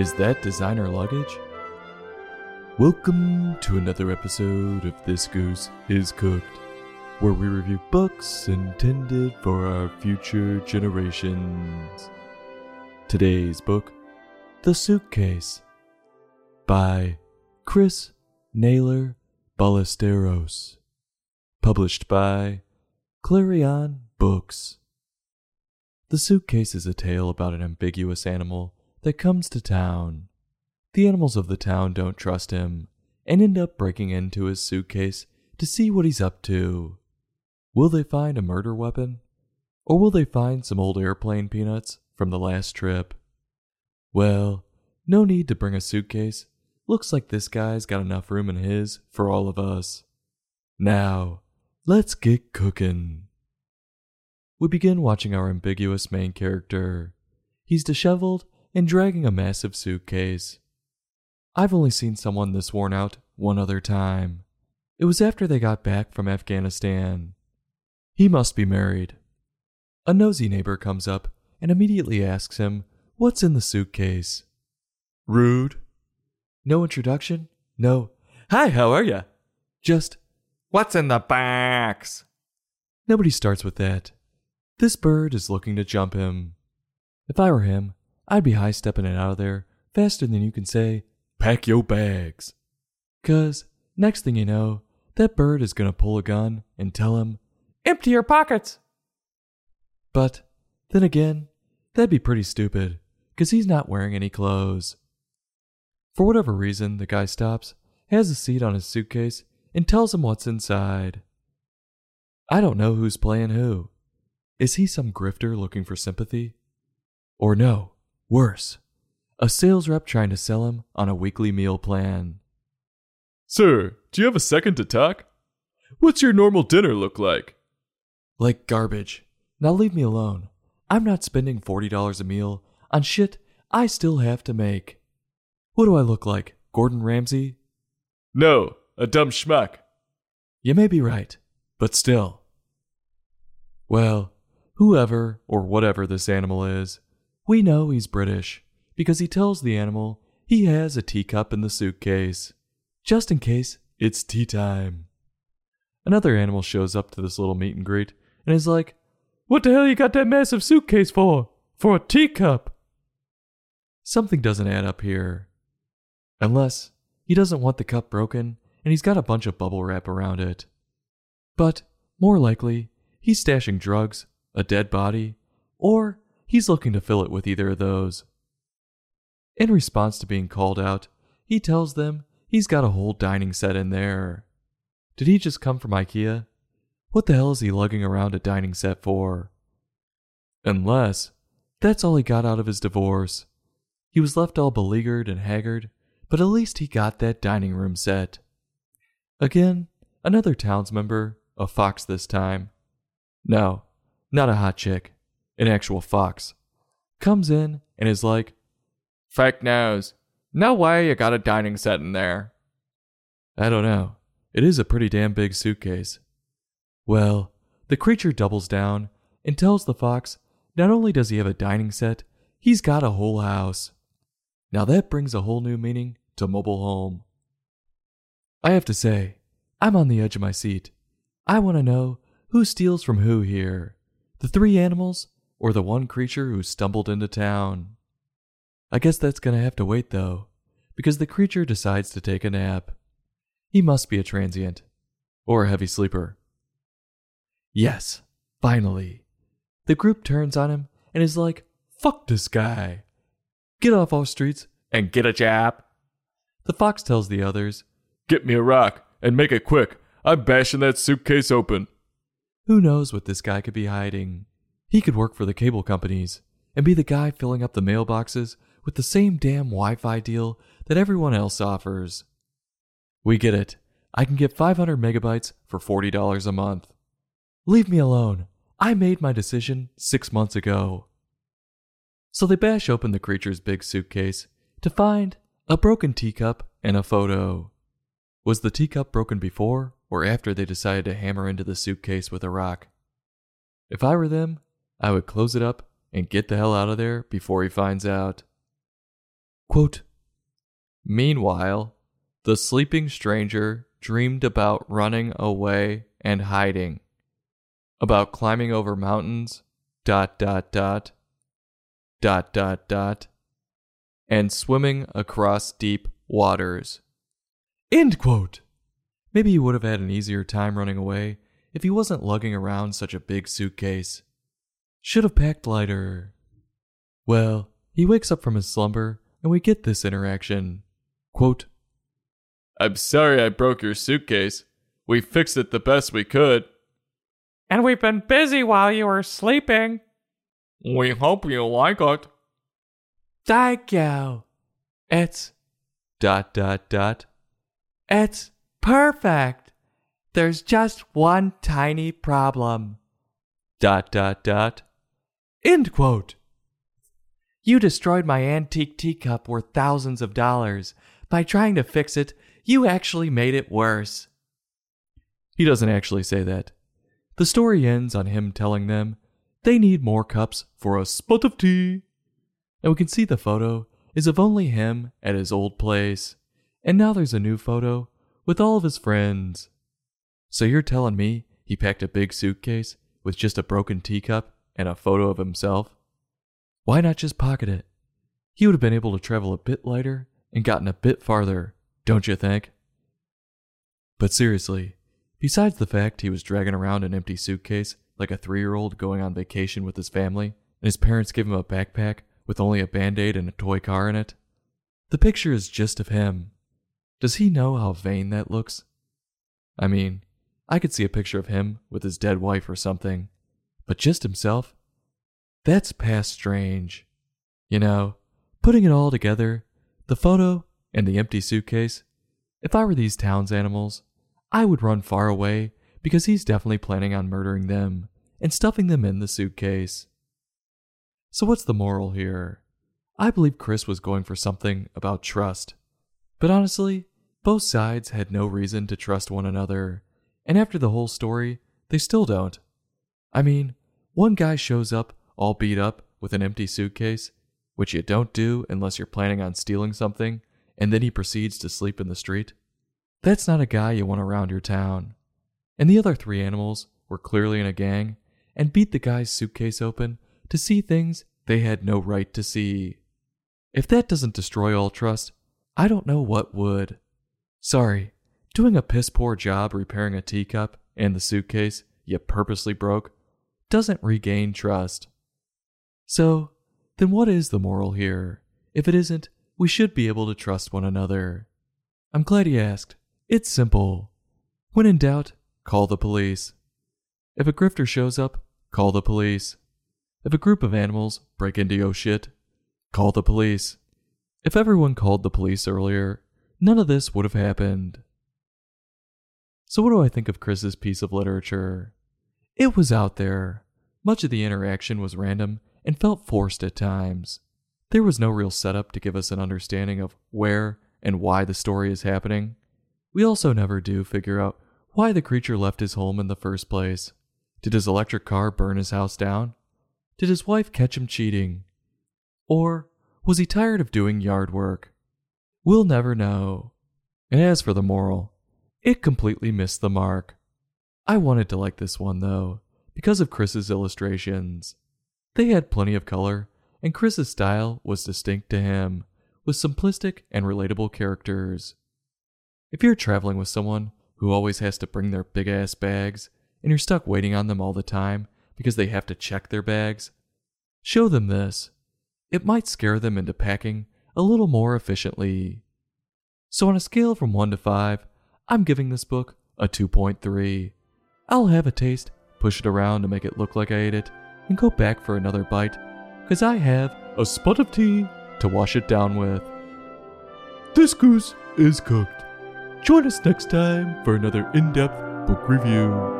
Is that designer luggage? Welcome to another episode of This Goose is Cooked, where we review books intended for our future generations. Today's book, The Suitcase, by Chris Naylor Ballesteros, published by Clarion Books. The Suitcase is a tale about an ambiguous animal that comes to town. The animals of the town don't trust him and end up breaking into his suitcase to see what he's up to. Will they find a murder weapon? Or will they find some old airplane peanuts from the last trip? Well, no need to bring a suitcase. Looks like this guy's got enough room in his for all of us. Now, let's get cooking. We begin watching our ambiguous main character. He's disheveled and dragging a massive suitcase. I've only seen someone this worn out one other time. It was after they got back from Afghanistan. He must be married. A nosy neighbor comes up and immediately asks him what's in the suitcase. Rude. No introduction? No. Hi, how are ya? Just, what's in the box? Nobody starts with that. This bird is looking to jump him. If I were him, I'd be high stepping it out of there faster than you can say, pack your bags. Cause, next thing you know, that bird is gonna pull a gun and tell him, empty your pockets. But, then again, that'd be pretty stupid, cause he's not wearing any clothes. For whatever reason, the guy stops, has a seat on his suitcase, and tells him what's inside. I don't know who's playing who. Is he some grifter looking for sympathy? Or no, worse, a sales rep trying to sell him on a weekly meal plan. Sir, do you have a second to talk? What's your normal dinner look like? Like garbage. Now leave me alone. I'm not spending $40 a meal on shit I still have to make. What do I look like, Gordon Ramsay? No, a dumb schmuck. You may be right, but still. Well, whoever or whatever this animal is, we know he's British because he tells the animal he has a teacup in the suitcase, just in case it's tea time. Another animal shows up to this little meet and greet and is like, What the hell you got that massive suitcase for? For a teacup? Something doesn't add up here. Unless he doesn't want the cup broken and he's got a bunch of bubble wrap around it. But, more likely, he's stashing drugs, a dead body, or he's looking to fill it with either of those. In response to being called out, he tells them he's got a whole dining set in there. Did he just come from IKEA? What the hell is he lugging around a dining set for? Unless that's all he got out of his divorce. He was left all beleaguered and haggard, but at least he got that dining room set. Again, another towns member, a fox this time. No, not a hot chick, an actual fox. Comes in and is like, Fake news. No way you got a dining set in there. I don't know. It is a pretty damn big suitcase. Well, the creature doubles down and tells the fox not only does he have a dining set, he's got a whole house. Now that brings a whole new meaning to mobile home. I have to say, I'm on the edge of my seat. I want to know who steals from who here the three animals or the one creature who stumbled into town. I guess that's gonna have to wait though, because the creature decides to take a nap. He must be a transient, or a heavy sleeper. Yes, finally. The group turns on him and is like, fuck this guy. Get off our streets and get a job. The fox tells the others, Get me a rock and make it quick. I'm bashing that suitcase open. Who knows what this guy could be hiding? He could work for the cable companies and be the guy filling up the mailboxes with the same damn Wi Fi deal that everyone else offers. We get it. I can get 500 megabytes for $40 a month. Leave me alone. I made my decision six months ago. So they bash open the creature's big suitcase to find a broken teacup and a photo. Was the teacup broken before or after they decided to hammer into the suitcase with a rock? If I were them, I would close it up and get the hell out of there before he finds out. Quote Meanwhile, the sleeping stranger dreamed about running away and hiding, about climbing over mountains, dot dot dot, dot dot dot, and swimming across deep waters. End quote. Maybe he would have had an easier time running away if he wasn't lugging around such a big suitcase. Should have packed lighter. Well, he wakes up from his slumber and we get this interaction. Quote, I'm sorry I broke your suitcase. We fixed it the best we could. And we've been busy while you were sleeping. We hope you like it. Thank you. It's dot dot dot. It's perfect. There's just one tiny problem. Dot dot dot. End quote. You destroyed my antique teacup worth thousands of dollars. By trying to fix it, you actually made it worse. He doesn't actually say that. The story ends on him telling them they need more cups for a spot of tea. And we can see the photo is of only him at his old place. And now there's a new photo with all of his friends. So you're telling me he packed a big suitcase with just a broken teacup and a photo of himself? Why not just pocket it? He would have been able to travel a bit lighter and gotten a bit farther, don't you think? But seriously, besides the fact he was dragging around an empty suitcase like a three year old going on vacation with his family, and his parents give him a backpack with only a band aid and a toy car in it, the picture is just of him. Does he know how vain that looks? I mean, I could see a picture of him with his dead wife or something, but just himself? That's past strange. You know, putting it all together, the photo and the empty suitcase, if I were these town's animals, I would run far away because he's definitely planning on murdering them and stuffing them in the suitcase. So, what's the moral here? I believe Chris was going for something about trust. But honestly, both sides had no reason to trust one another, and after the whole story, they still don't. I mean, one guy shows up all beat up with an empty suitcase, which you don't do unless you're planning on stealing something, and then he proceeds to sleep in the street. That's not a guy you want around your town. And the other three animals were clearly in a gang and beat the guy's suitcase open to see things they had no right to see. If that doesn't destroy all trust, I don't know what would. Sorry, doing a piss poor job repairing a teacup and the suitcase you purposely broke doesn't regain trust. So, then what is the moral here? If it isn't, we should be able to trust one another. I'm glad he asked. It's simple. When in doubt, call the police. If a grifter shows up, call the police. If a group of animals break into your shit, call the police. If everyone called the police earlier, none of this would have happened. So, what do I think of Chris's piece of literature? It was out there. Much of the interaction was random and felt forced at times. There was no real setup to give us an understanding of where and why the story is happening. We also never do figure out why the creature left his home in the first place. Did his electric car burn his house down? Did his wife catch him cheating? Or was he tired of doing yard work? We'll never know. And as for the moral, it completely missed the mark. I wanted to like this one though, because of Chris's illustrations. They had plenty of color, and Chris's style was distinct to him, with simplistic and relatable characters. If you're traveling with someone who always has to bring their big ass bags, and you're stuck waiting on them all the time because they have to check their bags, show them this. It might scare them into packing a little more efficiently. So, on a scale from 1 to 5, I'm giving this book a 2.3. I'll have a taste, push it around to make it look like I ate it, and go back for another bite, because I have a spot of tea to wash it down with. This goose is cooked. Join us next time for another in depth book review.